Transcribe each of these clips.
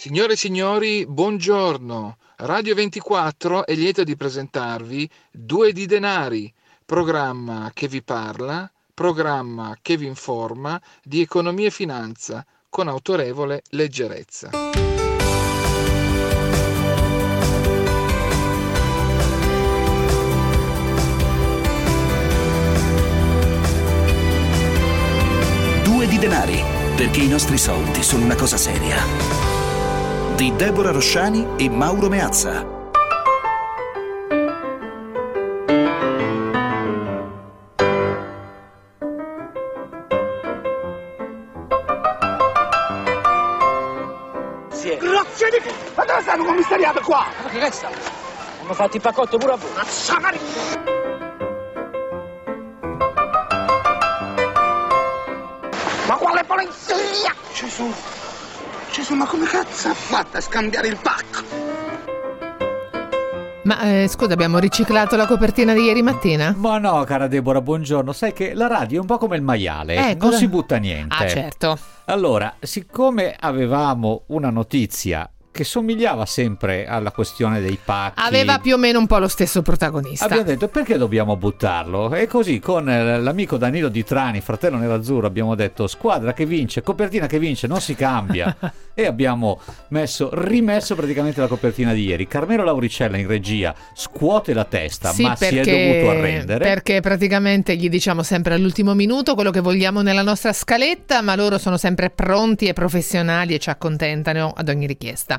Signore e signori, buongiorno. Radio 24 è lieto di presentarvi Due di denari, programma che vi parla, programma che vi informa di economia e finanza con autorevole leggerezza. Due di denari, perché i nostri soldi sono una cosa seria di Deborah Rosciani e Mauro Meazza. Grazie di... Ma dove stanno commissariato qua? Ma che resta? Hanno fatto il paccotto pure a voi. Mazza Maria! Ma quale polizia? Gesù! Gesù, ma come cazzo ha fatto a scambiare il pacco? Ma eh, scusa, abbiamo riciclato la copertina di ieri mattina? Ma no, cara Deborah, buongiorno. Sai che la radio è un po' come il maiale, Eh, non cosa- si butta niente. Ah, certo. Allora, siccome avevamo una notizia che somigliava sempre alla questione dei pacchi, Aveva più o meno un po' lo stesso protagonista. abbiamo detto perché dobbiamo buttarlo? E così con eh, l'amico Danilo Di Trani, fratello nerazzurro, abbiamo detto squadra che vince, copertina che vince, non si cambia. e abbiamo messo, rimesso praticamente la copertina di ieri. Carmelo Lauricella in regia scuote la testa, Sì, ma si è perché- dovuto arrendere. Perché praticamente gli diciamo sempre all'ultimo minuto quello che vogliamo nella nostra scaletta, ma loro sono sempre pronti e professionali e ci accontentano ad ogni richiesta.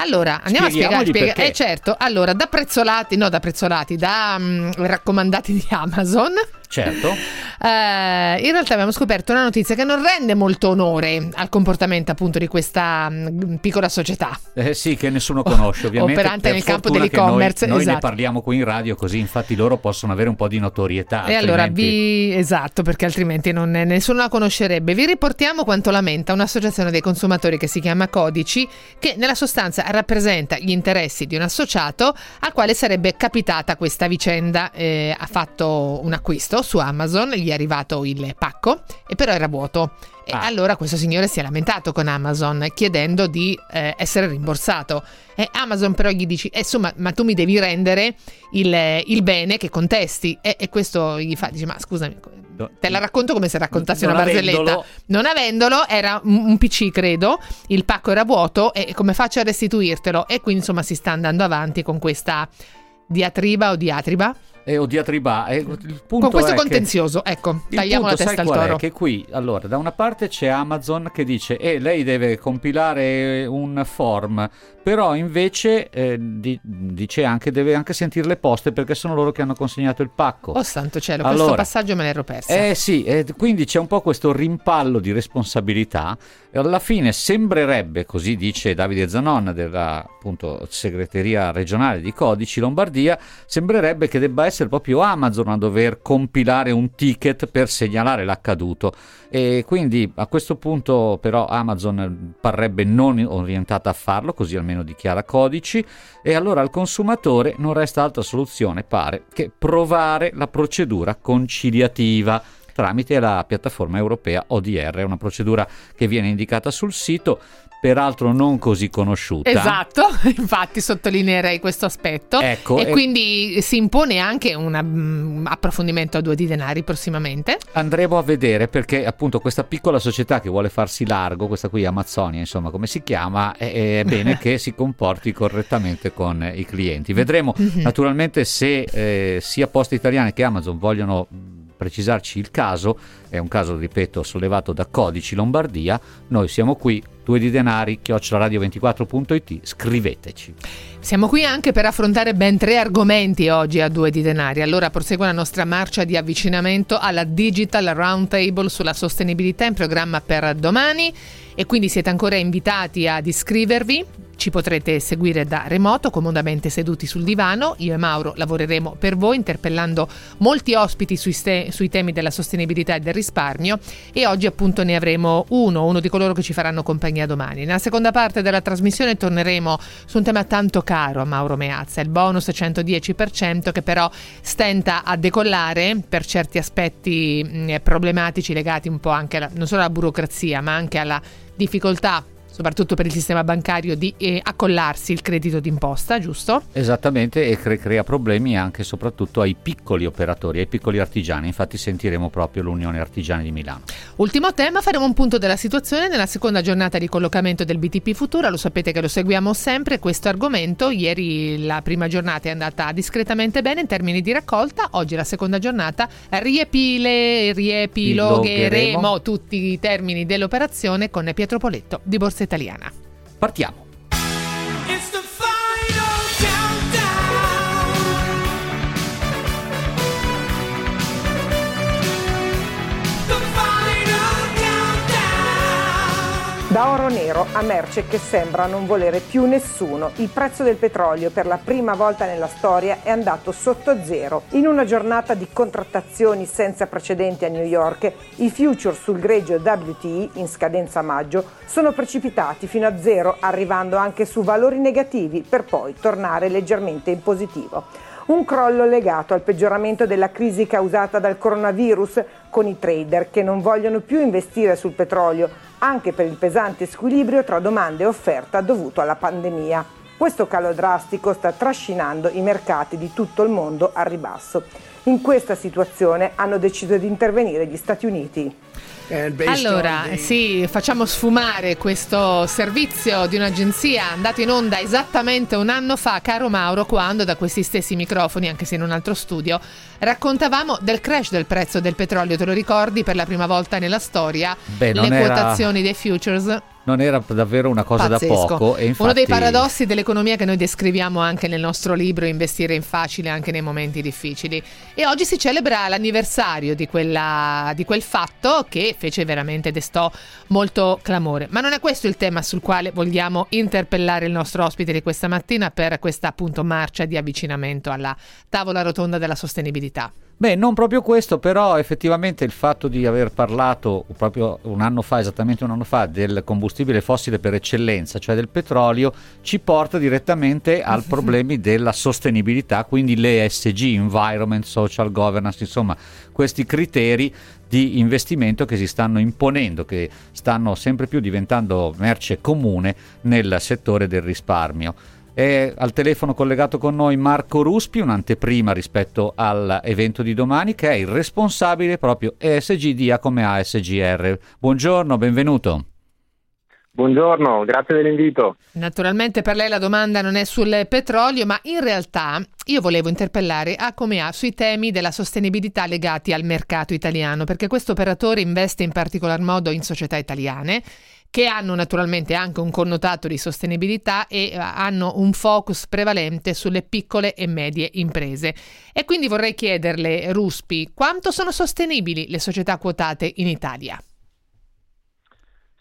Allora, andiamo a spiegare. Spiega- eh certo, allora, da prezzolati, no, da prezzolati, da mm, raccomandati di Amazon. Certo. eh, in realtà abbiamo scoperto una notizia che non rende molto onore al comportamento appunto di questa mm, piccola società. Eh sì, che nessuno conosce ovviamente. Operante per nel campo dell'e-commerce, Noi, noi ne esatto. parliamo qui in radio così infatti loro possono avere un po' di notorietà. E allora altrimenti- vi esatto, perché altrimenti non, nessuno la conoscerebbe. Vi riportiamo quanto lamenta un'associazione dei consumatori che si chiama Codici, che nella sostanza rappresenta gli interessi di un associato al quale sarebbe capitata questa vicenda. Eh, ha fatto un acquisto su Amazon, gli è arrivato il pacco e però era vuoto. E Ah. allora questo signore si è lamentato con Amazon chiedendo di eh, essere rimborsato. E Amazon però gli dice, eh, insomma, ma tu mi devi rendere il, il bene che contesti. E, e questo gli fa, dice, ma scusami, te la racconto come se raccontassi Non una barzelletta. avendolo- Non avendolo, era un, PC credo, il pacco era vuoto e come faccio a restituirtelo? E quindi insomma si sta andando avanti con questa diatriba o diatriba, E o diatriba. E il punto con questo è che- contenzioso. Ecco, Il tagliamo punto, la testa sai al qual toro. È? Che qui, allora, da una parte c'è Amazon che dice, eh, lei deve compilare un form, però invece eh, di- dice anche, deve anche sentire le poste perché sono loro che hanno consegnato il pacco. Oh santo cielo, questo Allora, passaggio me l'ero persa. Eh sì, e quindi c'è un po' questo rimpallo di responsabilità. E alla fine sembrerebbe, così dice Davide Zanon della appunto, segreteria regionale di Codici Lombardia, sembrerebbe che debba essere proprio Amazon a dover compilare un ticket per segnalare l'accaduto. E quindi a questo punto però Amazon parrebbe non orientata a farlo, così almeno dichiara Codici, e allora al consumatore non resta altra soluzione, pare, che provare la procedura conciliativa tramite la piattaforma europea ODR, una procedura che viene indicata sul sito, peraltro non così conosciuta. Esatto, infatti sottolineerei questo aspetto. Ecco, e e- quindi si impone anche un mm, approfondimento a due di denari prossimamente. Andremo a vedere perché appunto questa piccola società che vuole farsi largo, questa qui Amazzonia, insomma, come si chiama, è, è bene che si comporti correttamente con i clienti. Vedremo Mhm. naturalmente se eh, sia Poste Italiane che Amazon vogliono precisarci il caso, è un caso, ripeto, sollevato da Codici Lombardia. Noi siamo qui, due di denari, chiocciolaradio24.it, scriveteci. Siamo qui anche per affrontare ben tre argomenti oggi a due di denari. Allora prosegue la nostra marcia di avvicinamento alla Digital Roundtable sulla sostenibilità in programma per domani e quindi siete ancora invitati ad iscrivervi. Ci potrete seguire da remoto, comodamente seduti sul divano. Io e Mauro lavoreremo per voi interpellando molti ospiti sui, ste- sui temi della sostenibilità e del risparmio e oggi appunto ne avremo uno, uno di coloro che ci faranno compagnia domani. Nella seconda parte della trasmissione torneremo su un tema tanto caro a Mauro Meazza, il bonus 110% che però stenta a decollare per certi aspetti mh, problematici legati un po' anche alla, non solo alla burocrazia ma anche alla difficoltà soprattutto per il sistema bancario, di eh, accollarsi il credito d'imposta, giusto? Esattamente, e cre- crea problemi anche e soprattutto ai piccoli operatori, ai piccoli artigiani. Infatti sentiremo proprio l'Unione Artigiani di Milano. Ultimo tema, faremo un punto della situazione nella seconda giornata di collocamento del BTP Futura. Lo sapete che lo seguiamo sempre questo argomento. Ieri la prima giornata è andata discretamente bene in termini di raccolta, oggi la seconda giornata riepile, riepilogheremo tutti i termini dell'operazione con Pietro Poletto di Borsa Italiana. Partiamo. Da oro nero a merce che sembra non volere più nessuno, il prezzo del petrolio per la prima volta nella storia è andato sotto zero. In una giornata di contrattazioni senza precedenti a New York, i future sul greggio WTI in scadenza maggio sono precipitati fino a zero, arrivando anche su valori negativi per poi tornare leggermente in positivo. Un crollo legato al peggioramento della crisi causata dal coronavirus con i trader che non vogliono più investire sul petrolio anche per il pesante squilibrio tra domanda e offerta dovuto alla pandemia. Questo calo drastico sta trascinando i mercati di tutto il mondo al ribasso. In questa situazione hanno deciso di intervenire gli Stati Uniti. Allora, sì, facciamo sfumare questo servizio di un'agenzia andato in onda esattamente un anno fa, caro Mauro, quando da questi stessi microfoni, anche se in un altro studio, raccontavamo del crash del prezzo del petrolio, te lo ricordi per la prima volta nella storia? Beh, le era... quotazioni dei futures non era davvero una cosa Pazzesco. da poco. E infatti... Uno dei paradossi dell'economia che noi descriviamo anche nel nostro libro Investire in facile anche nei momenti difficili. E oggi si celebra l'anniversario di, quella, di quel fatto che fece veramente destò molto clamore. Ma non è questo il tema sul quale vogliamo interpellare il nostro ospite di questa mattina per questa appunto marcia di avvicinamento alla tavola rotonda della sostenibilità. Beh, non proprio questo, però effettivamente il fatto di aver parlato proprio un anno fa, esattamente un anno fa, del combustibile fossile per eccellenza, cioè del petrolio, ci porta direttamente al problemi della sostenibilità, quindi le ESG, Environment, Social Governance, insomma, questi criteri di investimento che si stanno imponendo, che stanno sempre più diventando merce comune nel settore del risparmio. È al telefono collegato con noi Marco Ruspi, un'anteprima rispetto all'evento di domani, che è il responsabile proprio ESG di come ASGR. Buongiorno, benvenuto. Buongiorno, grazie dell'invito. Naturalmente per lei la domanda non è sul petrolio, ma in realtà io volevo interpellare Acomea sui temi della sostenibilità legati al mercato italiano, perché questo operatore investe in particolar modo in società italiane che hanno naturalmente anche un connotato di sostenibilità e uh, hanno un focus prevalente sulle piccole e medie imprese. E quindi vorrei chiederle, Ruspi, quanto sono sostenibili le società quotate in Italia?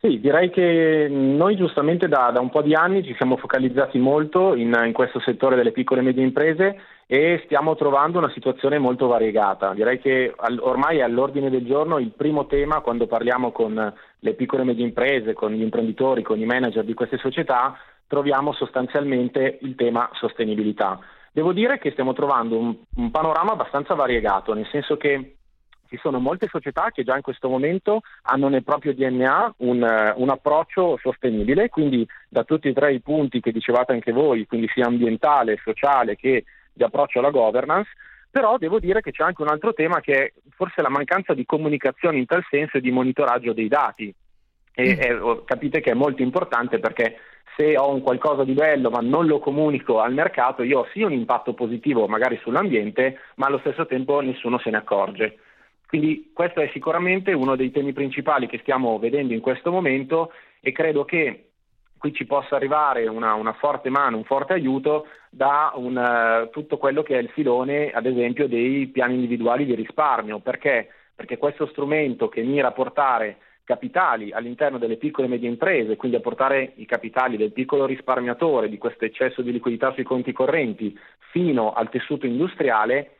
Sì, direi che noi giustamente da, da, un po' di anni ci siamo focalizzati molto in, in questo settore delle piccole e medie imprese e stiamo trovando una situazione molto variegata. Direi che ormai è all'ordine del giorno il primo tema quando parliamo con le piccole e medie imprese, con gli imprenditori, con i manager di queste società, troviamo sostanzialmente il tema sostenibilità. Devo dire che stiamo trovando un, un panorama abbastanza variegato, nel senso che ci sono molte società che già in questo momento hanno nel proprio DNA un, un, approccio sostenibile, quindi da tutti e tre i punti che dicevate anche voi, quindi sia ambientale, sociale che di approccio alla governance, però devo dire che c'è anche un altro tema che è forse la mancanza di comunicazione in tal senso e di monitoraggio dei dati. E, mm. e capite che è molto importante perché se ho un qualcosa di bello ma non lo comunico al mercato, io ho sì un impatto positivo magari sull'ambiente, ma allo stesso tempo nessuno se ne accorge. Quindi questo è sicuramente uno dei temi principali che stiamo vedendo in questo momento e credo che qui ci possa arrivare una, una forte mano, un forte aiuto da un, uh, tutto quello che è il filone, ad esempio, dei piani individuali di risparmio. Perché? Perché questo strumento che mira a portare capitali all'interno delle piccole e medie imprese, quindi a portare i capitali del piccolo risparmiatore, di questo eccesso di liquidità sui conti correnti, fino al tessuto industriale,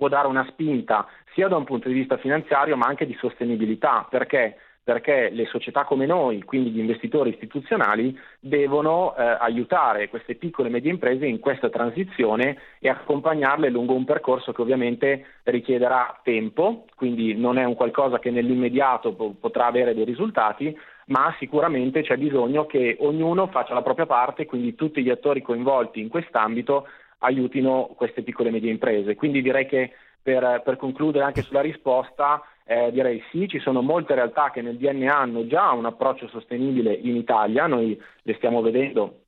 può dare una spinta sia da un punto di vista finanziario ma anche di sostenibilità. Perché? perché le società come noi, quindi gli investitori istituzionali, devono eh, aiutare queste piccole e medie imprese in questa transizione e accompagnarle lungo un percorso che ovviamente richiederà tempo, quindi non è un qualcosa che nell'immediato po- potrà avere dei risultati, ma sicuramente c'è bisogno che ognuno faccia la propria parte, quindi tutti gli attori coinvolti in quest'ambito aiutino queste piccole e medie imprese. Quindi direi che per, per concludere anche sulla risposta, eh, direi sì, ci sono molte realtà che nel DNA hanno già un approccio sostenibile in Italia, noi le stiamo vedendo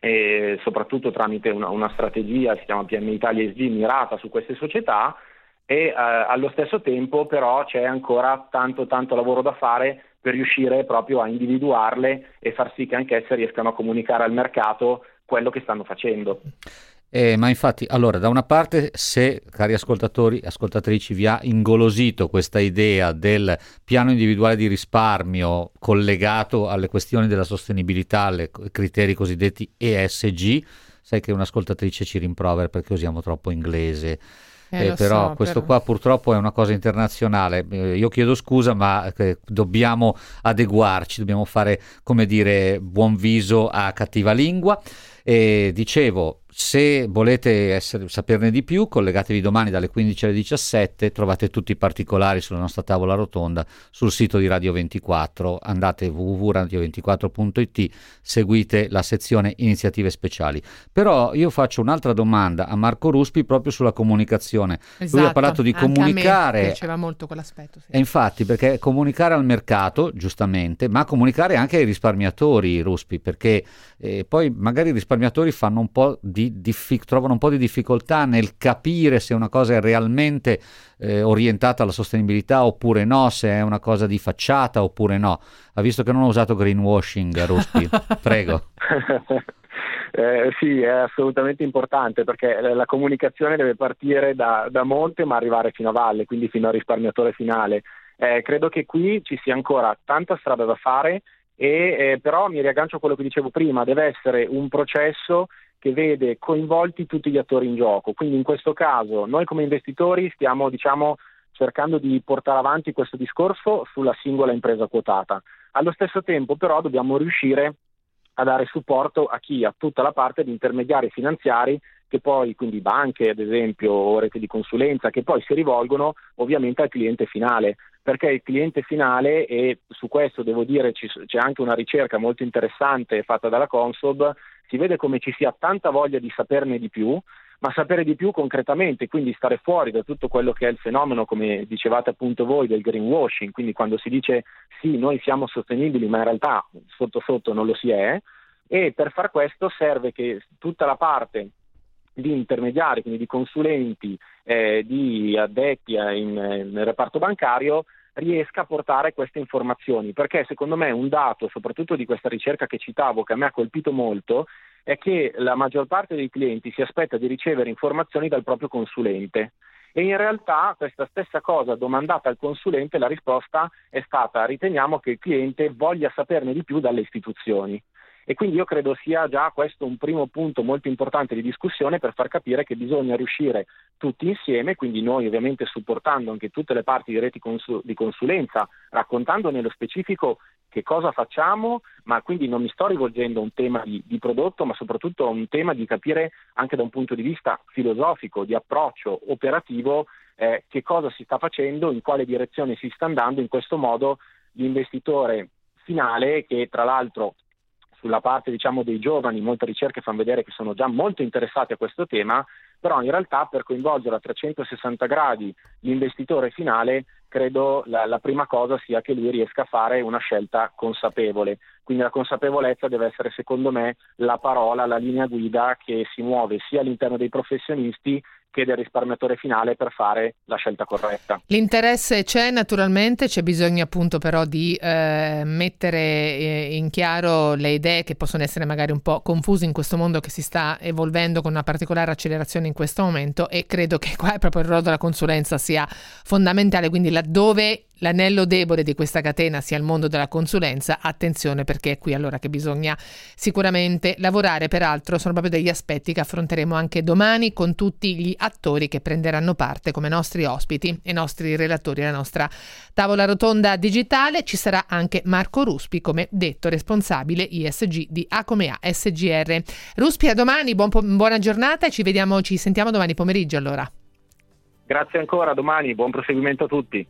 e soprattutto tramite una, una strategia, si chiama PM Italia ESG, mirata su queste società e eh, allo stesso tempo però c'è ancora tanto tanto lavoro da fare per riuscire proprio a individuarle e far sì che anch'esse riescano a comunicare al mercato quello che stanno facendo. Eh, ma infatti, allora, da una parte, se, cari ascoltatori e ascoltatrici, vi ha ingolosito questa idea del piano individuale di risparmio collegato alle questioni della sostenibilità, ai criteri cosiddetti ESG, sai che un'ascoltatrice ci rimprovera perché usiamo troppo inglese. Eh, eh, però so, questo però... qua purtroppo è una cosa internazionale. Eh, io chiedo scusa, ma eh, dobbiamo adeguarci, dobbiamo fare, come dire, buon viso a cattiva lingua. E dicevo, se volete essere, saperne di più, collegatevi domani dalle 15 alle 17, trovate tutti i particolari sulla nostra tavola rotonda sul sito di Radio 24, andate www.radio24.it, seguite la sezione iniziative speciali. Però io faccio un'altra domanda a Marco Ruspi proprio sulla comunicazione. Esatto, Lui ha esatto, parlato di comunicare. Me piaceva molto quell'aspetto. Sì. E infatti, perché comunicare al mercato, giustamente, ma comunicare anche ai risparmiatori, Ruspi, perché eh, poi magari i risparmiatori fanno un po' di di diffi- trovano un po' di difficoltà nel capire se una cosa è realmente eh, orientata alla sostenibilità oppure no, se è una cosa di facciata oppure no. Ha visto che non ho usato greenwashing, Ruspi, prego. Eh, sì, è assolutamente importante perché la comunicazione deve partire da, da, monte ma arrivare fino a valle, quindi fino al risparmiatore finale. Eh, credo che qui ci sia ancora tanta strada da fare e eh, però mi riaggancio a quello che dicevo prima, deve essere un processo che vede coinvolti tutti gli attori in gioco. Quindi in questo caso noi come investitori stiamo diciamo, cercando di portare avanti questo discorso sulla singola impresa quotata. Allo stesso tempo però dobbiamo riuscire a dare supporto a chi ha tutta la parte di intermediari finanziari che poi, quindi banche ad esempio o reti di consulenza, che poi si rivolgono ovviamente al cliente finale, perché il cliente finale, e su questo devo dire c'è anche una ricerca molto interessante fatta dalla Consob, si vede come ci sia tanta voglia di saperne di più, ma sapere di più concretamente, quindi stare fuori da tutto quello che è il fenomeno, come dicevate appunto voi, del greenwashing, quindi quando si dice sì, noi siamo sostenibili, ma in realtà sotto sotto non lo si è, e per far questo serve che tutta la parte di intermediari, quindi di consulenti, eh, di addetti in, nel reparto bancario, riesca a portare queste informazioni, perché secondo me un dato, soprattutto di questa ricerca che citavo, che a me ha colpito molto, è che la maggior parte dei clienti si aspetta di ricevere informazioni dal proprio consulente. E in realtà questa stessa cosa domandata al consulente, la risposta è stata riteniamo che il cliente voglia saperne di più dalle istituzioni. E quindi io credo sia già questo un primo punto molto importante di discussione per far capire che bisogna riuscire tutti insieme, quindi noi ovviamente supportando anche tutte le parti di reti consul- di consulenza, raccontando nello specifico che cosa facciamo, ma quindi non mi sto rivolgendo a un tema di, di, prodotto, ma soprattutto a un tema di capire anche da un punto di vista filosofico, di approccio operativo, eh, che cosa si sta facendo, in quale direzione si sta andando, in questo modo l'investitore finale, che tra l'altro sulla parte diciamo, dei giovani, molte ricerche fanno vedere che sono già molto interessati a questo tema, però in realtà per coinvolgere a 360 gradi l'investitore finale credo la, la, prima cosa sia che lui riesca a fare una scelta consapevole. Quindi la consapevolezza deve essere secondo me la parola, la linea guida che si muove sia all'interno dei professionisti che del risparmiatore finale per fare la scelta corretta. L'interesse c'è naturalmente, c'è bisogno appunto però di eh, mettere eh, in chiaro le idee che possono essere magari un po' confuse in questo mondo che si sta evolvendo con una particolare accelerazione in questo momento e credo che qua proprio il ruolo della consulenza sia fondamentale, quindi laddove l'anello debole di questa catena sia il mondo della consulenza, attenzione perché è qui allora che bisogna sicuramente lavorare. Peraltro sono proprio degli aspetti che affronteremo anche domani con tutti gli attori che prenderanno parte come nostri ospiti e nostri relatori alla nostra tavola rotonda digitale. Ci sarà anche Marco Ruspi come detto responsabile ISG di Acomea SGR. Ruspi a domani, buon po- buona giornata e ci vediamo, ci sentiamo domani pomeriggio allora. Grazie ancora, domani, buon proseguimento a tutti.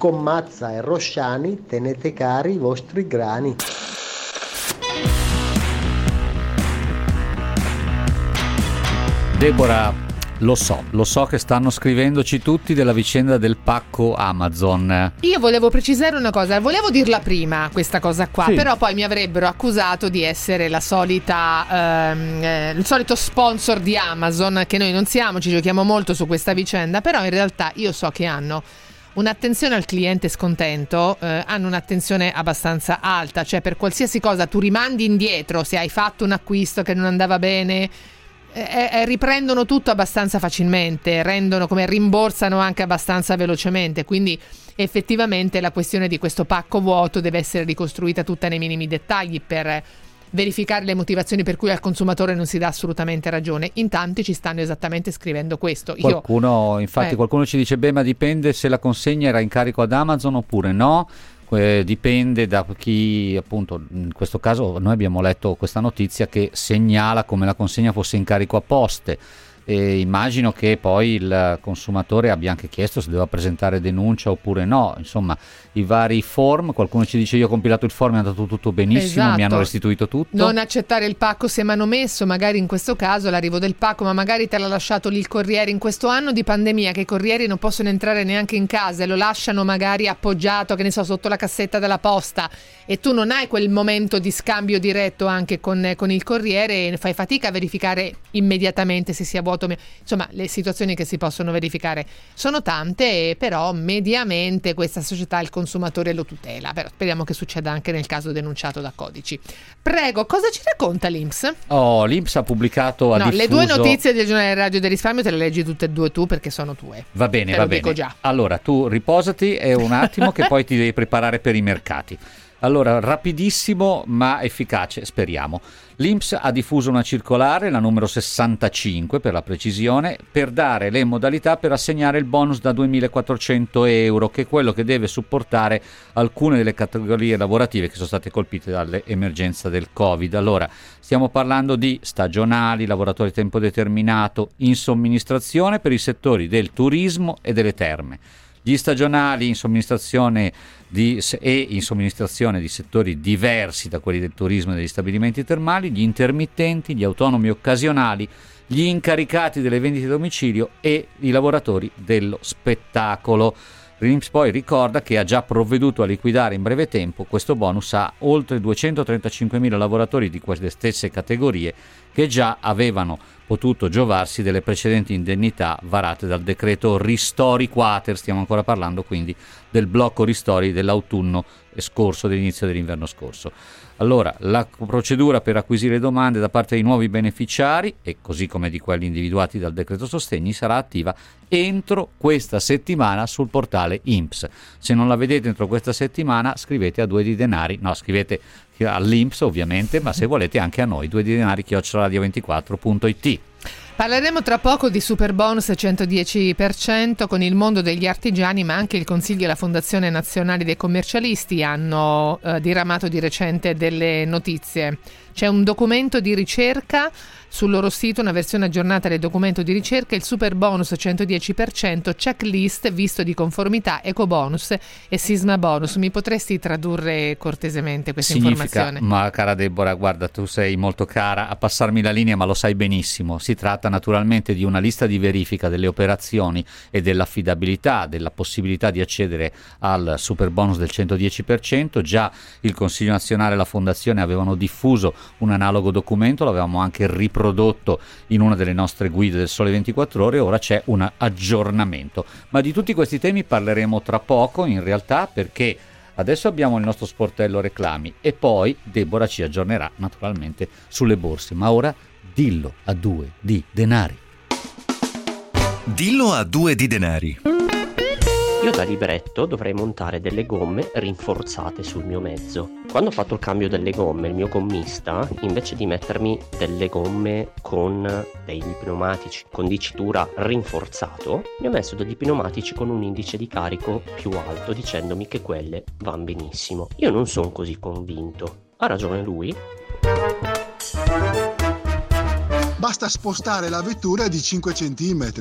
Con Mazza e Rosciani tenete cari i vostri grani. Deborah, lo so, lo so che stanno scrivendoci tutti della vicenda del pacco Amazon. Io volevo precisare una cosa, volevo dirla prima questa cosa qua, Sì. però poi mi avrebbero accusato di essere la solita, ehm, eh, il solito sponsor di Amazon, che noi non siamo, ci giochiamo molto su questa vicenda, però in realtà io so che hanno un'attenzione al cliente scontento, eh, hanno un'attenzione abbastanza alta, cioè per qualsiasi cosa tu rimandi indietro se hai fatto un acquisto che non andava bene. eh, eh, riprendono tutto abbastanza facilmente, rendono come rimborsano anche abbastanza velocemente, quindi effettivamente la questione di questo pacco vuoto deve essere ricostruita tutta nei minimi dettagli per verificare le motivazioni per cui al consumatore non si dà assolutamente ragione. In tanti ci stanno esattamente scrivendo questo. Io Qualcuno, infatti, Eh. qualcuno ci dice: Beh, ma dipende se la consegna era in carico ad Amazon oppure no. Eh, dipende da chi, appunto, in questo caso noi abbiamo letto questa notizia che segnala come la consegna fosse in carico a poste. E immagino che poi il consumatore abbia anche chiesto se doveva presentare denuncia oppure no. Insomma, i vari form. Qualcuno ci dice: Io ho compilato il form, è andato tutto benissimo, mi Esatto. hanno restituito tutto. Non accettare il pacco se manomesso, magari in questo caso l'arrivo del pacco, ma magari te l'ha lasciato lì il corriere in questo anno di pandemia che i corrieri non possono entrare neanche in casa e lo lasciano magari appoggiato, che ne so, sotto la cassetta della posta e tu non hai quel momento di scambio diretto anche con, con il corriere e fai fatica a verificare immediatamente se sia vuoto. Insomma, le situazioni che si possono verificare sono tante, però mediamente questa società il consumatore lo tutela, però speriamo che succeda anche nel caso denunciato da Codici. Prego, cosa ci racconta l'Inps? Oh, l'Inps ha pubblicato. Ha No, le due diffuso- notizie del giornale radio del risparmio te le leggi tutte e due tu perché sono tue. Va bene, Te va bene. Allora, tu riposati e un attimo che poi ti devi preparare per i mercati. Allora, rapidissimo ma efficace, speriamo. L'Inps ha diffuso una circolare, la numero 65 per la precisione, per dare le modalità per assegnare il bonus da 2.400 euro, che è quello che deve supportare alcune delle categorie lavorative che sono state colpite dall'emergenza del Covid. Allora, stiamo parlando di stagionali, lavoratori a tempo determinato, in somministrazione per i settori del turismo e delle terme. Gli stagionali in somministrazione di, e in somministrazione di settori diversi da quelli del turismo e degli stabilimenti termali, gli intermittenti, gli autonomi occasionali, gli incaricati delle vendite a domicilio e i lavoratori dello spettacolo. L'Inps poi ricorda che ha già provveduto a liquidare in breve tempo questo bonus a oltre 235.000 lavoratori di queste stesse categorie che già avevano potuto giovarsi delle precedenti indennità varate dal decreto Ristori Quater. Stiamo ancora parlando quindi del blocco ristori dell'autunno scorso, dell'inizio dell'inverno scorso. Allora, la procedura per acquisire domande da parte dei nuovi beneficiari, e così come di quelli individuati dal decreto sostegni, sarà attiva entro questa settimana sul portale INPS. Se non la vedete entro questa settimana, scrivete a due di denari, no, scrivete all'INPS ovviamente, ma se volete anche a noi, due di denari chioccioladio24.it. Parleremo tra poco di super bonus 110% con il mondo degli artigiani, ma anche il Consiglio e la Fondazione Nazionale dei Commercialisti hanno eh, diramato di recente delle notizie. C'è un documento di ricerca sul loro sito, una versione aggiornata del documento di ricerca, il super bonus 110%, checklist, visto di conformità, eco bonus e sisma bonus. Mi potresti tradurre cortesemente questa Significa, informazione? ma cara Deborah, guarda, tu sei molto cara a passarmi la linea, ma lo sai benissimo. Si tratta naturalmente di una lista di verifica delle operazioni e dell'affidabilità, della possibilità di accedere al super bonus del 110%. Già il Consiglio nazionale e la Fondazione avevano diffuso un analogo documento, l'avevamo anche riprodotto in una delle nostre guide del Sole 24 Ore. Ora c'è un aggiornamento. Ma di tutti questi temi parleremo tra poco, in realtà, perché. Adesso abbiamo il nostro sportello reclami e poi Deborah ci aggiornerà naturalmente sulle borse. Ma ora dillo a due di denari. Dillo a due di denari. Da libretto dovrei montare delle gomme rinforzate sul mio mezzo. Quando ho fatto il cambio delle gomme, il mio gommista, invece di mettermi delle gomme con degli pneumatici con dicitura rinforzato, mi ha messo degli pneumatici con un indice di carico più alto, dicendomi che quelle vanno benissimo. Io non sono così convinto. Ha ragione lui? Basta spostare la vettura di 5 cm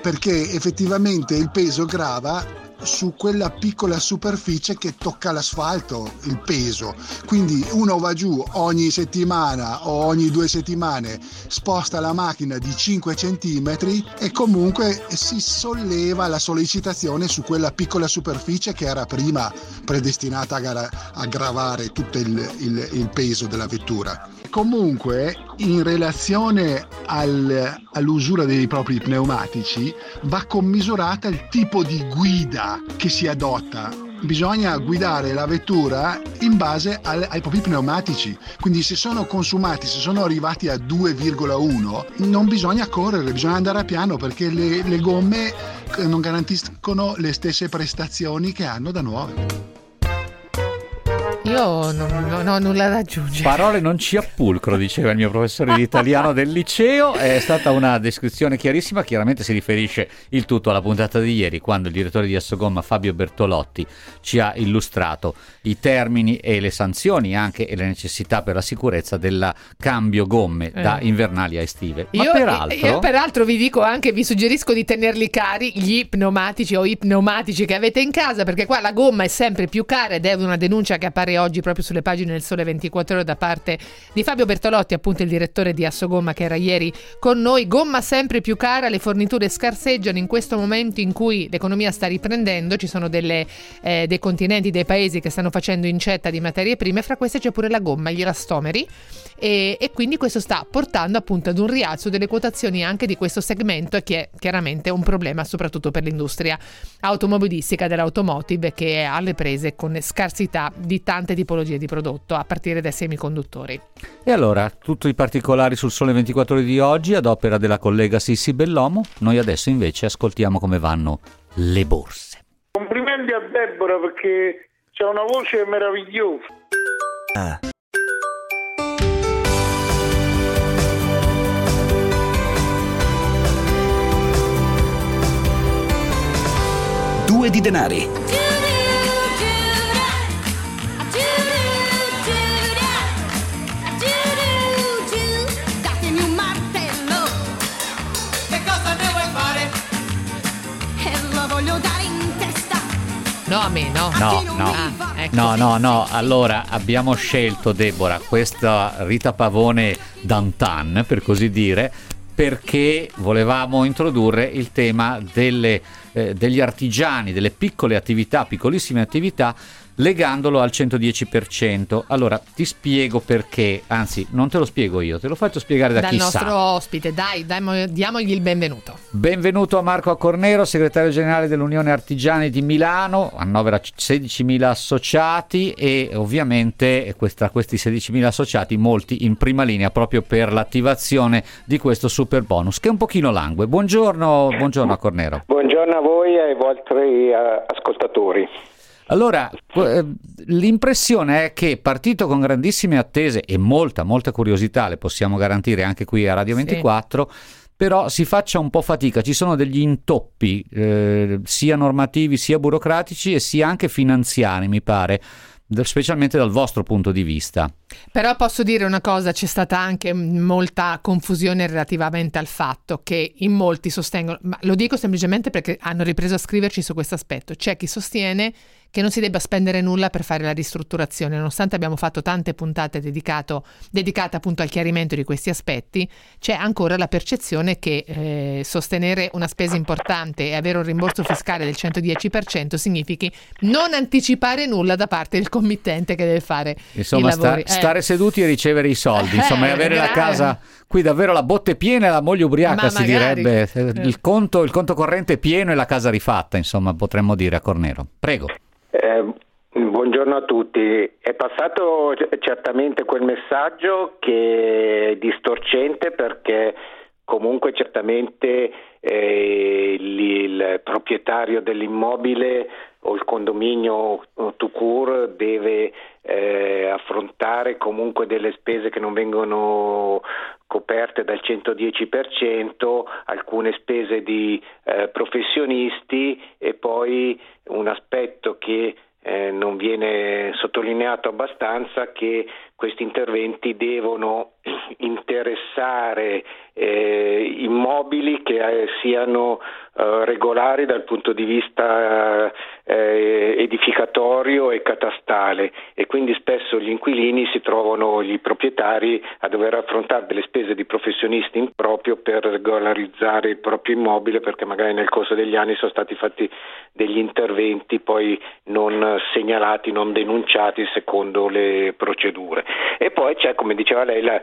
perché effettivamente il peso grava su quella piccola superficie che tocca l'asfalto, il peso. Quindi uno va giù ogni settimana o ogni due settimane, sposta la macchina di 5 cm e comunque si solleva la sollecitazione su quella piccola superficie che era prima predestinata a, gara- a gravare tutto il, il, il peso della vettura. Comunque, in relazione al, all'usura dei propri pneumatici, va commisurata il tipo di guida che si adotta. Bisogna guidare la vettura in base al, ai propri pneumatici, quindi se sono consumati, se sono arrivati a 2,1, non bisogna correre, bisogna andare a piano perché le, le gomme non garantiscono le stesse prestazioni che hanno da nuove. Io non, non, ho nulla da aggiungere. Parole non ci appulcro, diceva il mio professore di italiano del liceo. È stata una descrizione chiarissima. Chiaramente si riferisce il tutto alla puntata di ieri, quando il direttore di Assogomma Fabio Bertolotti ci ha illustrato i termini e le sanzioni anche e le necessità per la sicurezza del cambio gomme eh. da invernali a estive. Ma io, peraltro... io peraltro vi dico anche, vi suggerisco di tenerli cari gli pneumatici o i pneumatici che avete in casa, perché qua la gomma è sempre più cara ed è una denuncia che appare oggi proprio sulle pagine del Sole 24 Ore da parte di Fabio Bertolotti, appunto il direttore di Assogomma che era ieri con noi. Gomma sempre più cara, le forniture scarseggiano in questo momento in cui l'economia sta riprendendo, ci sono delle, eh, dei continenti, dei paesi che stanno facendo incetta di materie prime, fra queste c'è pure la gomma, gli elastomeri e, e quindi questo sta portando appunto ad un rialzo delle quotazioni anche di questo segmento che è chiaramente un problema soprattutto per l'industria automobilistica dell'automotive che è alle prese con scarsità di tante tipologie di prodotto a partire dai semiconduttori. E allora, tutti i particolari sul Sole 24 ore di oggi ad opera della collega Sissi Bellomo, noi adesso invece ascoltiamo come vanno le borse. Complimenti a Deborah perché c'ha una voce meravigliosa. Ah. Due di denari. No, a me no. No, no. Ah, ecco. No, no, no. Allora abbiamo scelto, Deborah, questa Rita Pavone Dantan, per così dire, perché volevamo introdurre il tema delle, eh, degli artigiani, delle piccole attività, piccolissime attività legandolo al 110%. Allora ti spiego perché, anzi non te lo spiego io, te lo faccio spiegare da Dal chi nostro sa. ospite, dai, dai, diamogli il benvenuto. Benvenuto a Marco Accornero, segretario generale dell'Unione Artigiani di Milano, annovera 16.000 associati e ovviamente tra questi 16.000 associati molti in prima linea proprio per l'attivazione di questo super bonus che è un pochino langue. Buongiorno, buongiorno a Cornero. Buongiorno a voi e ai vostri uh, ascoltatori. Allora, eh, l'impressione è che partito con grandissime attese e molta, molta curiosità, le possiamo garantire anche qui a Radio 24, sì. però si faccia un po' fatica, ci sono degli intoppi eh, sia normativi sia burocratici e sia anche finanziari, mi pare specialmente dal vostro punto di vista. Però posso dire una cosa, c'è stata anche molta confusione relativamente al fatto che in molti sostengono, ma lo dico semplicemente perché hanno ripreso a scriverci su questo aspetto, c'è chi sostiene che non si debba spendere nulla per fare la ristrutturazione, nonostante abbiamo fatto tante puntate dedicato, dedicate appunto al chiarimento di questi aspetti, c'è ancora la percezione che eh, sostenere una spesa importante e avere un rimborso fiscale del 110% significhi non anticipare nulla da parte del committente che deve fare Insomma, i lavori. Sta, eh. Stare seduti e ricevere i soldi, insomma, e avere la casa qui davvero la botte piena e la moglie ubriaca Ma si magari. direbbe, Eh. il conto, il conto corrente è pieno e la casa rifatta, insomma, potremmo dire a Cornero. Prego. Eh, buongiorno a tutti. È passato certamente quel messaggio che è distorcente perché comunque certamente eh, il, il proprietario dell'immobile o il condominio to cure deve eh, affrontare comunque delle spese che non vengono coperte dal 110%, alcune spese di eh, professionisti e poi un aspetto che eh, non viene sottolineato abbastanza che questi interventi devono interessare eh, immobili che eh, siano eh, regolari dal punto di vista eh, edificatorio e catastale e quindi spesso gli inquilini si trovano, gli proprietari, a dover affrontare delle spese di professionisti in proprio per regolarizzare il proprio immobile perché magari nel corso degli anni sono stati fatti degli interventi poi non segnalati, non denunciati secondo le procedure. E poi c'è, come diceva lei, la,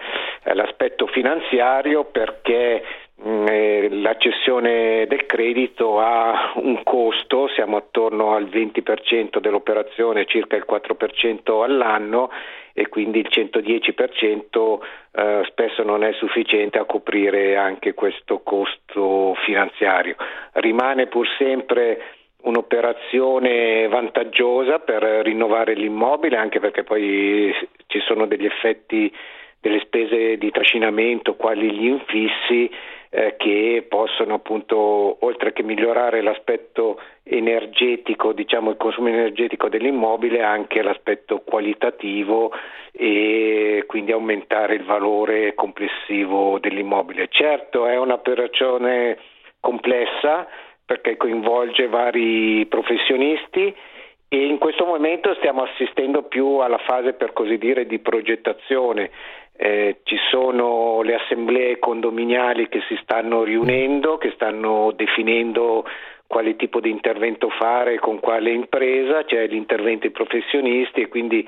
l'aspetto finanziario perché eh, la cessione del credito ha un costo, siamo attorno al 20% dell'operazione, circa il 4% all'anno e quindi il 110% eh, spesso non è sufficiente a coprire anche questo costo finanziario. Rimane pur sempre un'operazione vantaggiosa per rinnovare l'immobile anche perché poi ci sono degli effetti delle spese di trascinamento quali gli infissi eh, che possono appunto, oltre che migliorare l'aspetto energetico, diciamo il consumo energetico dell'immobile, anche l'aspetto qualitativo e quindi aumentare il valore complessivo dell'immobile. Certo è un'operazione complessa perché coinvolge vari professionisti e in questo momento stiamo assistendo più alla fase per così dire di progettazione eh, ci sono le assemblee condominiali che si stanno riunendo, che stanno definendo quale tipo di intervento fare con quale impresa, c'è l'intervento dei professionisti e quindi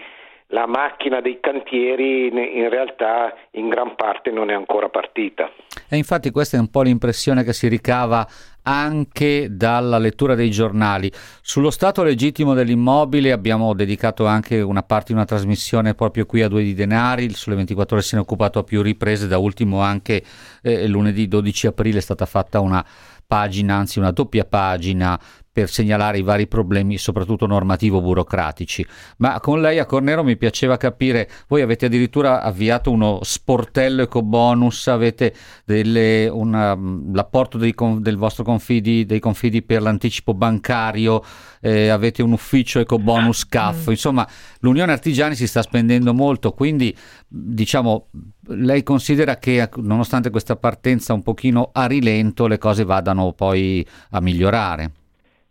la macchina dei cantieri in realtà in gran parte non è ancora partita. E infatti questa è un po' l'impressione che si ricava anche dalla lettura dei giornali. Sullo stato legittimo dell'immobile abbiamo dedicato anche una parte di una trasmissione proprio qui a Due di Denari, Sole 24 ore se ne è occupato a più riprese, da ultimo anche eh, lunedì 12 aprile è stata fatta una pagina, anzi una doppia pagina per segnalare i vari problemi, soprattutto normativo-burocratici. Ma con lei a Cornero mi piaceva capire, voi avete addirittura avviato uno sportello ecobonus, avete delle, una, l'apporto dei, del vostro confidi, dei confidi per l'anticipo bancario, eh, avete un ufficio ecobonus CAF, mm. insomma l'Unione Artigiani si sta spendendo molto, quindi diciamo lei considera che nonostante questa partenza un pochino a rilento le cose vadano poi a migliorare?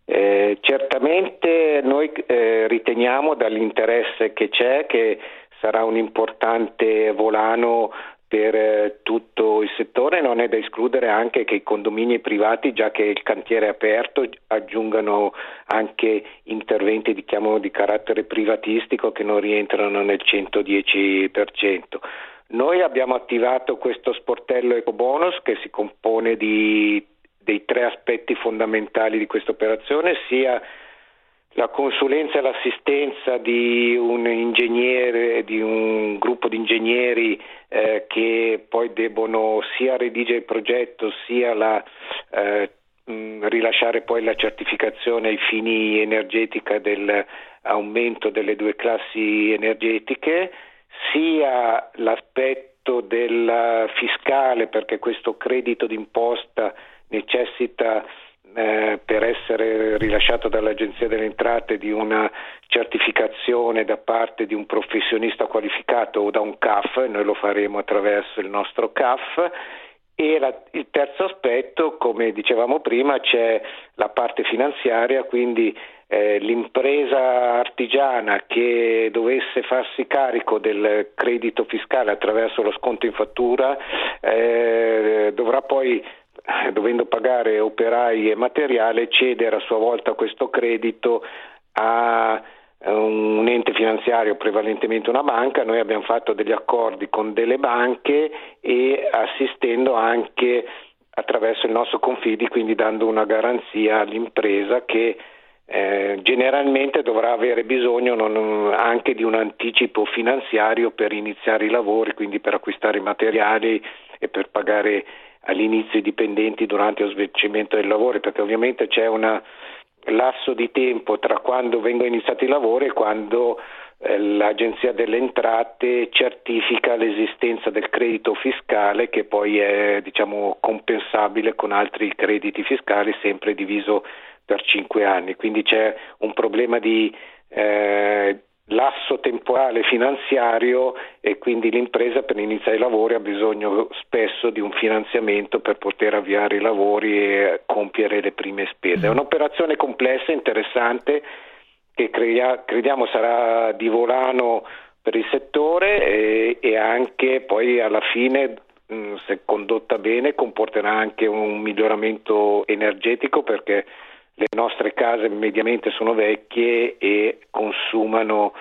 Eh, certamente noi eh, riteniamo dall'interesse che c'è che sarà un importante volano per eh, tutto il settore, non è da escludere anche che i condomini privati, già che il cantiere è aperto, aggiungano anche interventi diciamo, di carattere privatistico che non rientrano nel 110%. Noi abbiamo attivato questo sportello ecobonus che si compone di dei tre aspetti fondamentali di questa operazione, sia la consulenza e l'assistenza di un ingegnere, di un gruppo di ingegneri eh, che poi debbono sia redigere il progetto sia la, eh, mh, rilasciare poi la certificazione ai fini energetica dell'aumento delle due classi energetiche, sia l'aspetto del fiscale perché questo credito d'imposta necessita eh, per essere rilasciato dall'Agenzia delle Entrate di una certificazione da parte di un professionista qualificato o da un CAF, noi lo faremo attraverso il nostro CAF. E la, il terzo aspetto, come dicevamo prima, c'è la parte finanziaria, quindi eh, l'impresa artigiana che dovesse farsi carico del credito fiscale attraverso lo sconto in fattura eh, dovrà poi dovendo pagare operai e materiale, cedere a sua volta questo credito a eh, un ente finanziario, prevalentemente una banca, noi abbiamo fatto degli accordi con delle banche e assistendo anche attraverso il nostro confidi, quindi dando una garanzia all'impresa che eh, generalmente dovrà avere bisogno non, anche di un anticipo finanziario per iniziare i lavori, quindi per acquistare i materiali e per pagare all'inizio i dipendenti durante lo svolgimento dei lavori, perché ovviamente c'è un lasso di tempo tra quando vengono iniziati i lavori e quando eh, l'Agenzia delle Entrate certifica l'esistenza del credito fiscale che poi è diciamo, compensabile con altri crediti fiscali sempre diviso per cinque anni. Quindi c'è un problema di, eh, l'asso temporale finanziario e quindi l'impresa per iniziare i lavori ha bisogno spesso di un finanziamento per poter avviare i lavori e compiere le prime spese. È un'operazione complessa, interessante, che crediamo sarà di volano per il settore e, e anche poi alla fine se condotta bene comporterà anche un miglioramento energetico perché le nostre case mediamente sono vecchie e consumano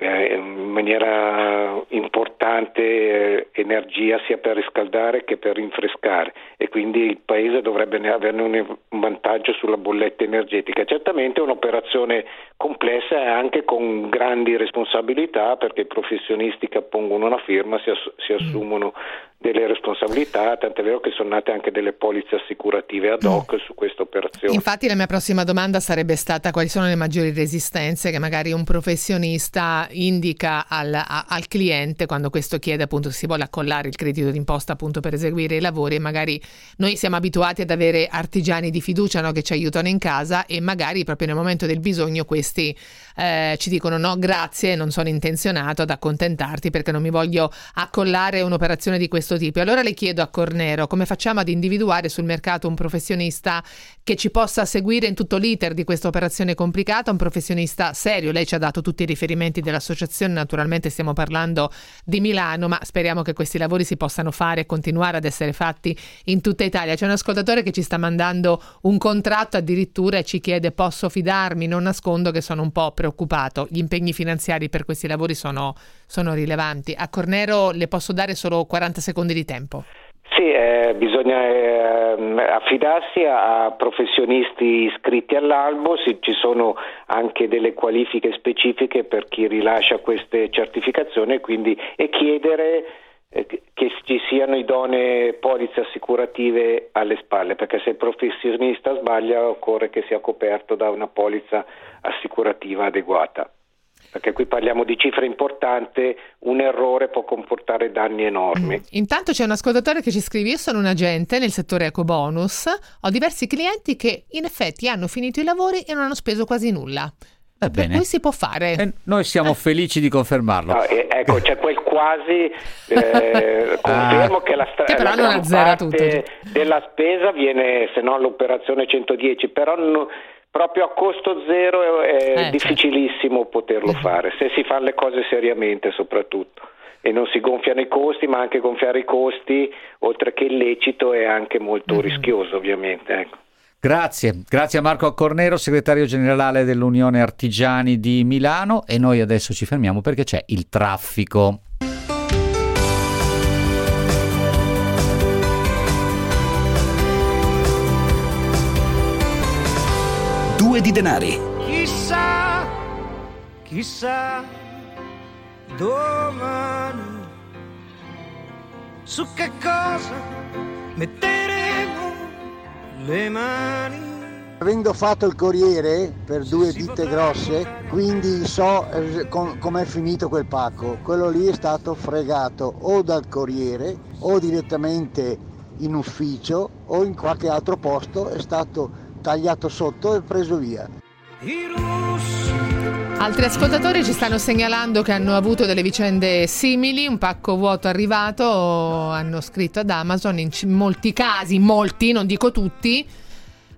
eh, in maniera importante eh, energia sia per riscaldare che per rinfrescare e quindi il Paese dovrebbe averne un vantaggio sulla bolletta energetica. Certamente è un'operazione complessa e anche con grandi responsabilità perché i professionisti che appongono una firma si, ass- si assumono delle responsabilità, tant'è vero che sono nate anche delle polizze assicurative ad hoc mm. su questa operazione. Infatti la mia prossima domanda sarebbe stata quali sono le maggiori resistenze che magari un professionista indica al, a, al cliente quando questo chiede appunto se si vuole accollare il credito d'imposta appunto per eseguire i lavori e magari noi siamo abituati ad avere artigiani di fiducia no, che ci aiutano in casa e magari proprio nel momento del bisogno questi eh, ci dicono no grazie non sono intenzionato ad accontentarti perché non mi voglio accollare un'operazione di questo questo tipo. Allora le chiedo a Cornero come facciamo ad individuare sul mercato un professionista che ci possa seguire in tutto l'iter di questa operazione complicata, un professionista serio. Lei ci ha dato tutti i riferimenti dell'associazione, naturalmente stiamo parlando di Milano, ma speriamo che questi lavori si possano fare e continuare ad essere fatti in tutta Italia. C'è un ascoltatore che ci sta mandando un contratto addirittura e ci chiede posso fidarmi, non nascondo che sono un po' preoccupato. Gli impegni finanziari per questi lavori sono, sono rilevanti. A Cornero le posso dare solo 40 secondi secondi di tempo? Sì, eh, bisogna eh, affidarsi a professionisti iscritti all'albo, sì, ci sono anche delle qualifiche specifiche per chi rilascia queste certificazioni quindi, e chiedere eh, che ci siano idonee polizze assicurative alle spalle, perché se il professionista sbaglia occorre che sia coperto da una polizza assicurativa adeguata perché qui parliamo di cifre importanti, un errore può comportare danni enormi. Mm. Intanto c'è un ascoltatore che ci scrive, io sono un agente nel settore ecobonus, ho diversi clienti che in effetti hanno finito i lavori e non hanno speso quasi nulla. Eh per cui si può fare. E noi siamo eh. felici di confermarlo. No, eh, ecco, c'è quel quasi, eh, confermo ah. che la, stra- che la gran parte della spesa viene, se non l'operazione 110, però... No, proprio a costo zero è, eh, difficilissimo certo. poterlo fare, se si fanno le cose seriamente soprattutto e non si gonfiano i costi, ma anche gonfiare i costi, oltre che illecito, è anche molto mm-hmm. rischioso ovviamente. Ecco. Grazie, grazie a Marco Cornero, segretario generale dell'Unione Artigiani di Milano e noi adesso ci fermiamo perché c'è il traffico. Due di denari. Chissà, chissà, domani su che cosa metteremo le mani. Avendo fatto il corriere per due ditte grosse, quindi so eh, com- com'è finito quel pacco. Quello lì è stato fregato o dal corriere o direttamente in ufficio o in qualche altro posto, è stato tagliato sotto e preso via. Altri ascoltatori ci stanno segnalando che hanno avuto delle vicende simili, un pacco vuoto arrivato, hanno scritto ad Amazon, in molti casi, molti, non dico tutti,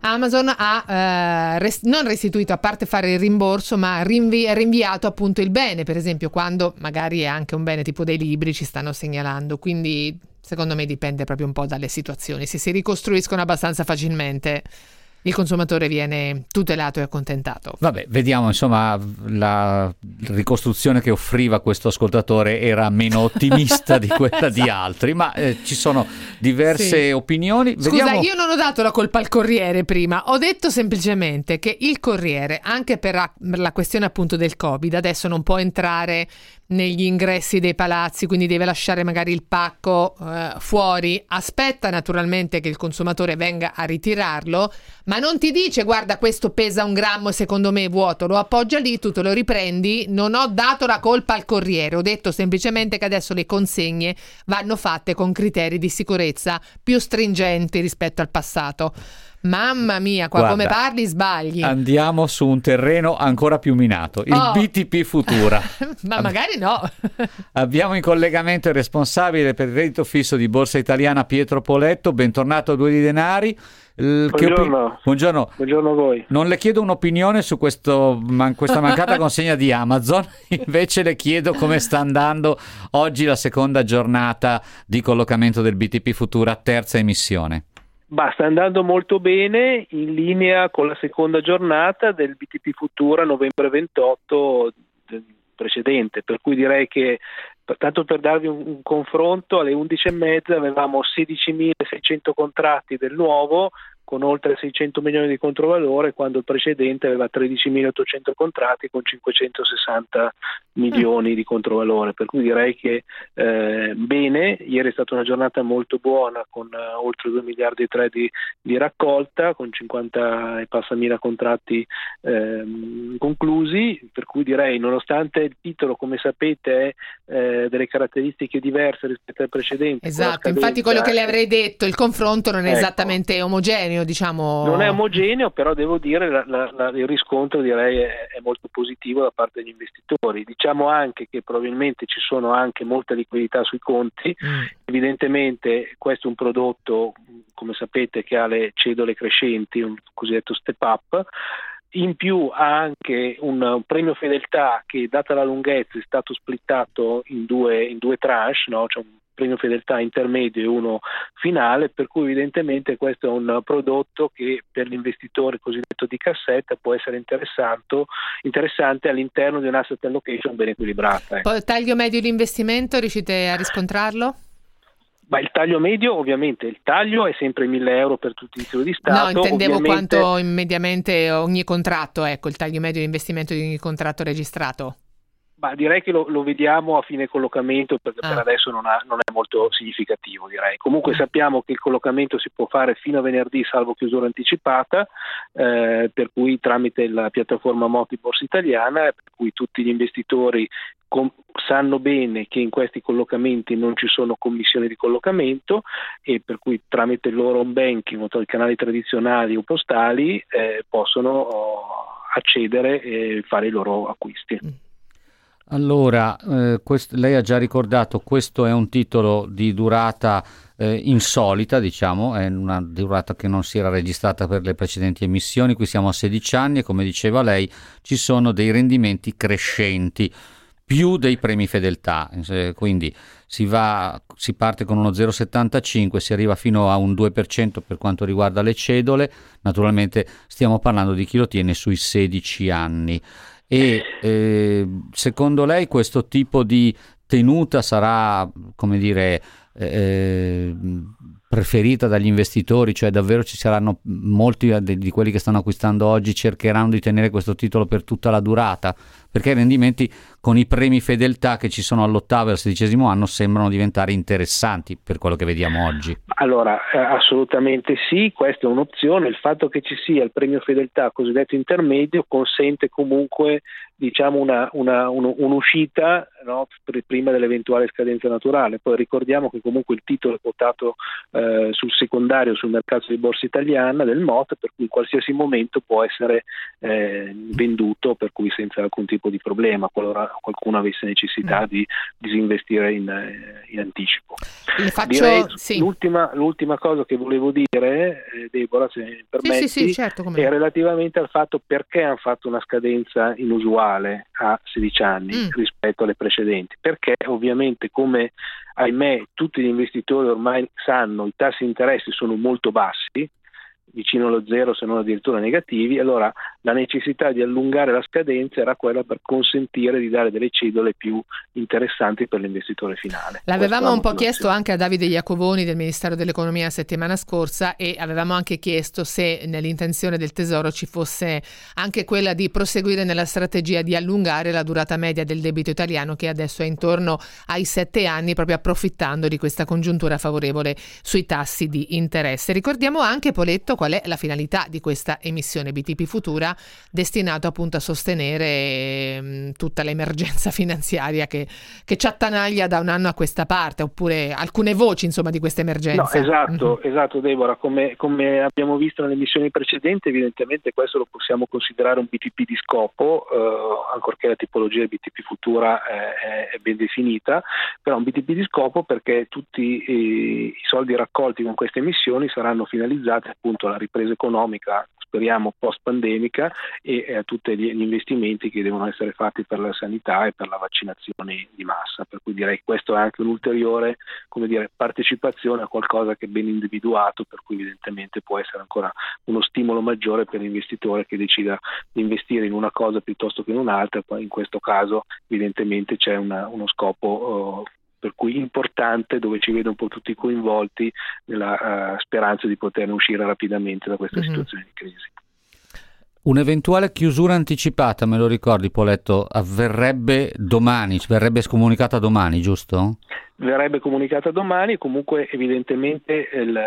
Amazon ha eh, res- non restituito, a parte fare il rimborso, ma rinvi- rinviato appunto il bene, per esempio quando magari è anche un bene tipo dei libri ci stanno segnalando, quindi secondo me dipende proprio un po' dalle situazioni, se si ricostruiscono abbastanza facilmente il consumatore viene tutelato e accontentato. Vabbè, vediamo, insomma, la ricostruzione che offriva questo ascoltatore era meno ottimista di quella di altri, ma eh, ci sono diverse sì. opinioni. Vediamo... Scusa, io non ho dato la colpa al Corriere prima, ho detto semplicemente che il Corriere, anche per la questione appunto del Covid, adesso non può entrare negli ingressi dei palazzi, quindi deve lasciare magari il pacco eh, fuori, aspetta naturalmente che il consumatore venga a ritirarlo, ma non ti dice guarda questo pesa un grammo secondo me vuoto, lo appoggia lì, tu te lo riprendi, non ho dato la colpa al corriere, ho detto semplicemente che adesso le consegne vanno fatte con criteri di sicurezza più stringenti rispetto al passato. Mamma mia, qua Guarda, come parli sbagli. Andiamo su un terreno ancora più minato, il Oh. BTP Futura. Ma magari no. Abbiamo in collegamento il responsabile per il reddito fisso di Borsa Italiana Pietro Poletto, bentornato a Due di Denari. Il- che Buongiorno. Buongiorno. Buongiorno a voi. Non le chiedo un'opinione su questo, man- questa mancata consegna di Amazon, invece le chiedo come sta andando oggi la seconda giornata di collocamento del BTP Futura, terza emissione. Bah, sta andando molto bene, in linea con la seconda giornata del BTP Futura novembre 28 del precedente, per cui direi che tanto per darvi un, un confronto, alle 11.30 avevamo 16.600 contratti del nuovo con oltre 600 milioni di controvalore, quando il precedente aveva 13.800 contratti con 560 milioni di controvalore. Per cui direi che eh, bene, ieri è stata una giornata molto buona con eh, oltre 2 miliardi e 3 di, di raccolta, con 50 e passa mila contratti ehm, conclusi, per cui direi nonostante il titolo come sapete è eh, delle caratteristiche diverse rispetto al precedente. Esatto, infatti quello che le avrei detto, il confronto non è Ecco. esattamente omogeneo, diciamo. Non è omogeneo, però devo dire la- la- la- il riscontro direi è, è molto positivo da parte degli investitori. Diciamo anche che probabilmente ci sono anche molta liquidità sui conti, evidentemente questo è un prodotto, come sapete, che ha le cedole crescenti, un cosiddetto step up. In più ha anche un, un premio fedeltà che, data la lunghezza, è stato splittato in due, in due tranche, no? C'è un premio fedeltà intermedio e uno finale, per cui evidentemente questo è un prodotto che per l'investitore cosiddetto di cassetta può essere interessante, all'interno di un'asset allocation ben equilibrata. ecco. Poi taglio medio di investimento, riuscite a riscontrarlo? Ma il taglio medio, ovviamente, il taglio è sempre 1000 euro per tutti i titoli di Stato. no, intendevo ovviamente- quanto mediamente ogni contratto, ecco, il taglio medio di investimento di ogni contratto registrato. Ma direi che lo, lo vediamo a fine collocamento perché per Ah. adesso non, ha- non è molto significativo, direi. Comunque sappiamo che il collocamento si può fare fino a venerdì salvo chiusura anticipata, eh, per cui tramite la piattaforma Moti Borsa Italiana, per cui tutti gli investitori com- sanno bene che in questi collocamenti non ci sono commissioni di collocamento e per cui tramite il loro home banking o canali tradizionali o postali eh, possono oh, accedere e fare i loro acquisti. Allora, eh, quest- lei ha già ricordato, questo è un titolo di durata eh, insolita, diciamo, è una durata che non si era registrata per le precedenti emissioni, qui siamo a 16 anni e come diceva lei ci sono dei rendimenti crescenti più dei premi fedeltà, eh, quindi si, va, si parte con uno 0,75, si arriva fino a un 2% per quanto riguarda le cedole, naturalmente stiamo parlando di chi lo tiene sui 16 anni. E eh, secondo lei questo tipo di tenuta sarà, come dire, eh, preferita dagli investitori, cioè davvero ci saranno molti di quelli che stanno acquistando oggi cercheranno di tenere questo titolo per tutta la durata, perché i rendimenti con i premi fedeltà che ci sono all'ottavo e al sedicesimo anno sembrano diventare interessanti per quello che vediamo oggi. Allora, eh, assolutamente sì, questa è un'opzione. Il fatto che ci sia il premio fedeltà cosiddetto intermedio consente comunque diciamo una, una- un- un'uscita no, pr- prima dell'eventuale scadenza naturale. Poi ricordiamo che comunque il titolo è quotato eh, sul secondario sul mercato di borsa italiana del MOT, per cui in qualsiasi momento può essere eh, venduto, per cui senza alcun tipo di problema, qualora qualcuno avesse necessità di disinvestire in, eh, in anticipo. Faccio- Direi sì. l'ultima, l'ultima cosa che volevo dire, eh, Deborah, se mi permetti, sì, sì, certo, è relativamente al fatto perché hanno fatto una scadenza inusuale a 16 anni Mm. rispetto alle precedenti. Perché ovviamente, come ahimè tutti gli investitori ormai sanno, i tassi di interessi sono molto bassi, vicino allo zero se non addirittura negativi, allora la necessità di allungare la scadenza era quella per consentire di dare delle cedole più interessanti per l'investitore finale. L'avevamo un po' chiesto anche a Davide Iacovoni del Ministero dell'Economia la settimana scorsa e avevamo anche chiesto se nell'intenzione del Tesoro ci fosse anche quella di proseguire nella strategia di allungare la durata media del debito italiano che adesso è intorno ai sette anni proprio approfittando di questa congiuntura favorevole sui tassi di interesse. Ricordiamo anche Poletto qual è la finalità di questa emissione BTP Futura destinato appunto a sostenere mh, tutta l'emergenza finanziaria che, che ci attanaglia da un anno a questa parte, oppure alcune voci insomma di questa emergenza. No, esatto, Mhm. esatto Deborah, come, come abbiamo visto nelle missioni precedenti evidentemente questo lo possiamo considerare un BTP di scopo, eh, ancorché la tipologia del BTP futura eh, è, ben definita, però un BTP di scopo perché tutti eh, i soldi raccolti con queste emissioni saranno finalizzati appunto alla ripresa economica, speriamo post pandemica e eh, a tutti gli, investimenti che devono essere fatti per la sanità e per la vaccinazione di massa, per cui direi che questo è anche un'ulteriore come dire, partecipazione a qualcosa che è ben individuato, per cui evidentemente può essere ancora uno stimolo maggiore per l'investitore che decida di investire in una cosa piuttosto che in un'altra, in questo caso evidentemente c'è una- uno scopo eh, per cui importante dove ci vedo un po' tutti coinvolti nella eh, speranza di poterne uscire rapidamente da questa Mhm. situazione di crisi. Un'eventuale chiusura anticipata, me lo ricordi Poletto, avverrebbe domani, verrebbe scomunicata domani, giusto? verrebbe comunicata domani, comunque evidentemente il-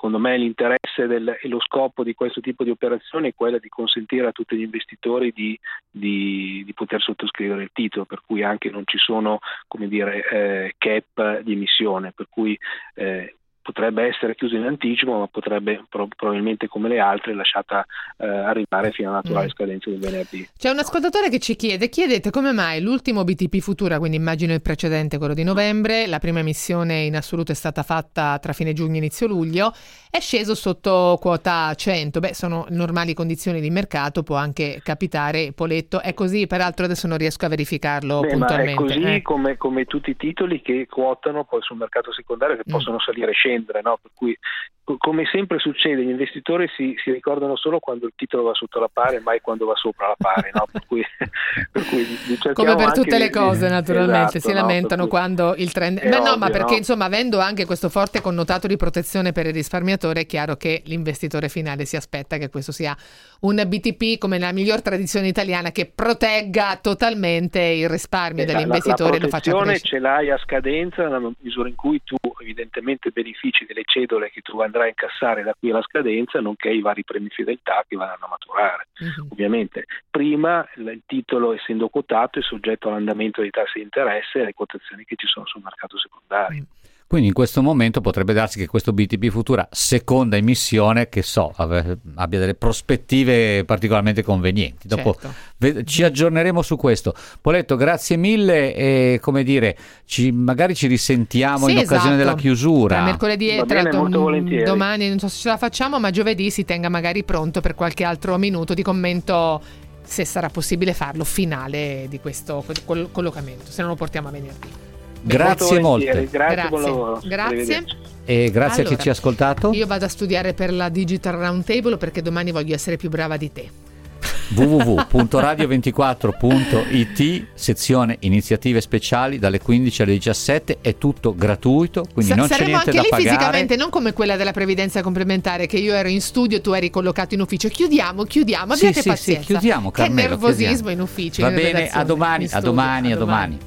secondo me l'interesse del- e lo scopo di questo tipo di operazione è quello di consentire a tutti gli investitori di, di- di poter sottoscrivere il titolo, per cui anche non ci sono dire, eh, cap di emissione, per cui eh, potrebbe essere chiusa in anticipo, ma potrebbe pro- probabilmente come le altre lasciata eh, arrivare fino alla naturale Mm. scadenza del venerdì. C'è un ascoltatore che ci chiede, chiedete come mai l'ultimo BTP Futura, quindi immagino il precedente, quello di novembre, la prima emissione in assoluto è stata fatta tra fine giugno e inizio luglio, è sceso sotto quota 100, beh sono normali condizioni di mercato, può anche capitare, Poletto, è così, peraltro adesso non riesco a verificarlo Beh, ma è puntualmente. così eh. come, come tutti i titoli che quotano poi sul mercato secondario che Mm. possono salire e scendere, no? per cui come sempre succede, gli investitori si, si ricordano solo quando il titolo va sotto la pari e mai quando va sopra la pari, no? per cui, per cui Come per tutte le di- cose, naturalmente, esatto, si no? lamentano cui- quando il trend. è no, ovvio, ma perché no? insomma, avendo anche questo forte connotato di protezione per il risparmiatore, è chiaro che l'investitore finale si aspetta che questo sia un BTP come la miglior tradizione italiana che protegga totalmente il risparmio Eh, la- dell'investitore la, faccia protezione ce l'hai a scadenza nella misura in cui tu evidentemente benefici delle cedole che tu andrai a incassare da qui alla scadenza, nonché i vari premi fedeltà che vanno a maturare. Mhm. Ovviamente prima il titolo essendo quotato è soggetto all'andamento dei tassi di interesse e alle quotazioni che ci sono sul mercato secondario. Quindi in questo momento potrebbe darsi che questo BTP Futura, seconda emissione, che so, ave- abbia delle prospettive particolarmente convenienti. Dopo Certo. ve- ci aggiorneremo su questo. Poletto, grazie mille e come dire, ci- magari ci risentiamo Sì, in occasione esatto. della chiusura. Tra mercoledì e tra volentieri. domani non so se ce la facciamo, ma giovedì si tenga magari pronto per qualche altro minuto di commento, se sarà possibile farlo, finale di questo col- collocamento, se non lo portiamo a venerdì. Grazie molte Grazie, buon lavoro. Grazie. E grazie a Allora, chi ci ha ascoltato. Io vado a studiare per la Digital Roundtable perché domani voglio essere più brava di te. www.radio24.it sezione iniziative speciali dalle 15 alle 17 è tutto gratuito quindi Sa- non c'è saremo niente anche da lì pagare fisicamente, non come quella della previdenza complementare che io ero in studio e tu eri collocato in ufficio. Chiudiamo, chiudiamo, Sì, abbiate sì, sì, pazienza. chiudiamo, che Carmelo, nervosismo chiudiamo. in ufficio. va in bene a domani in a studio. domani a domani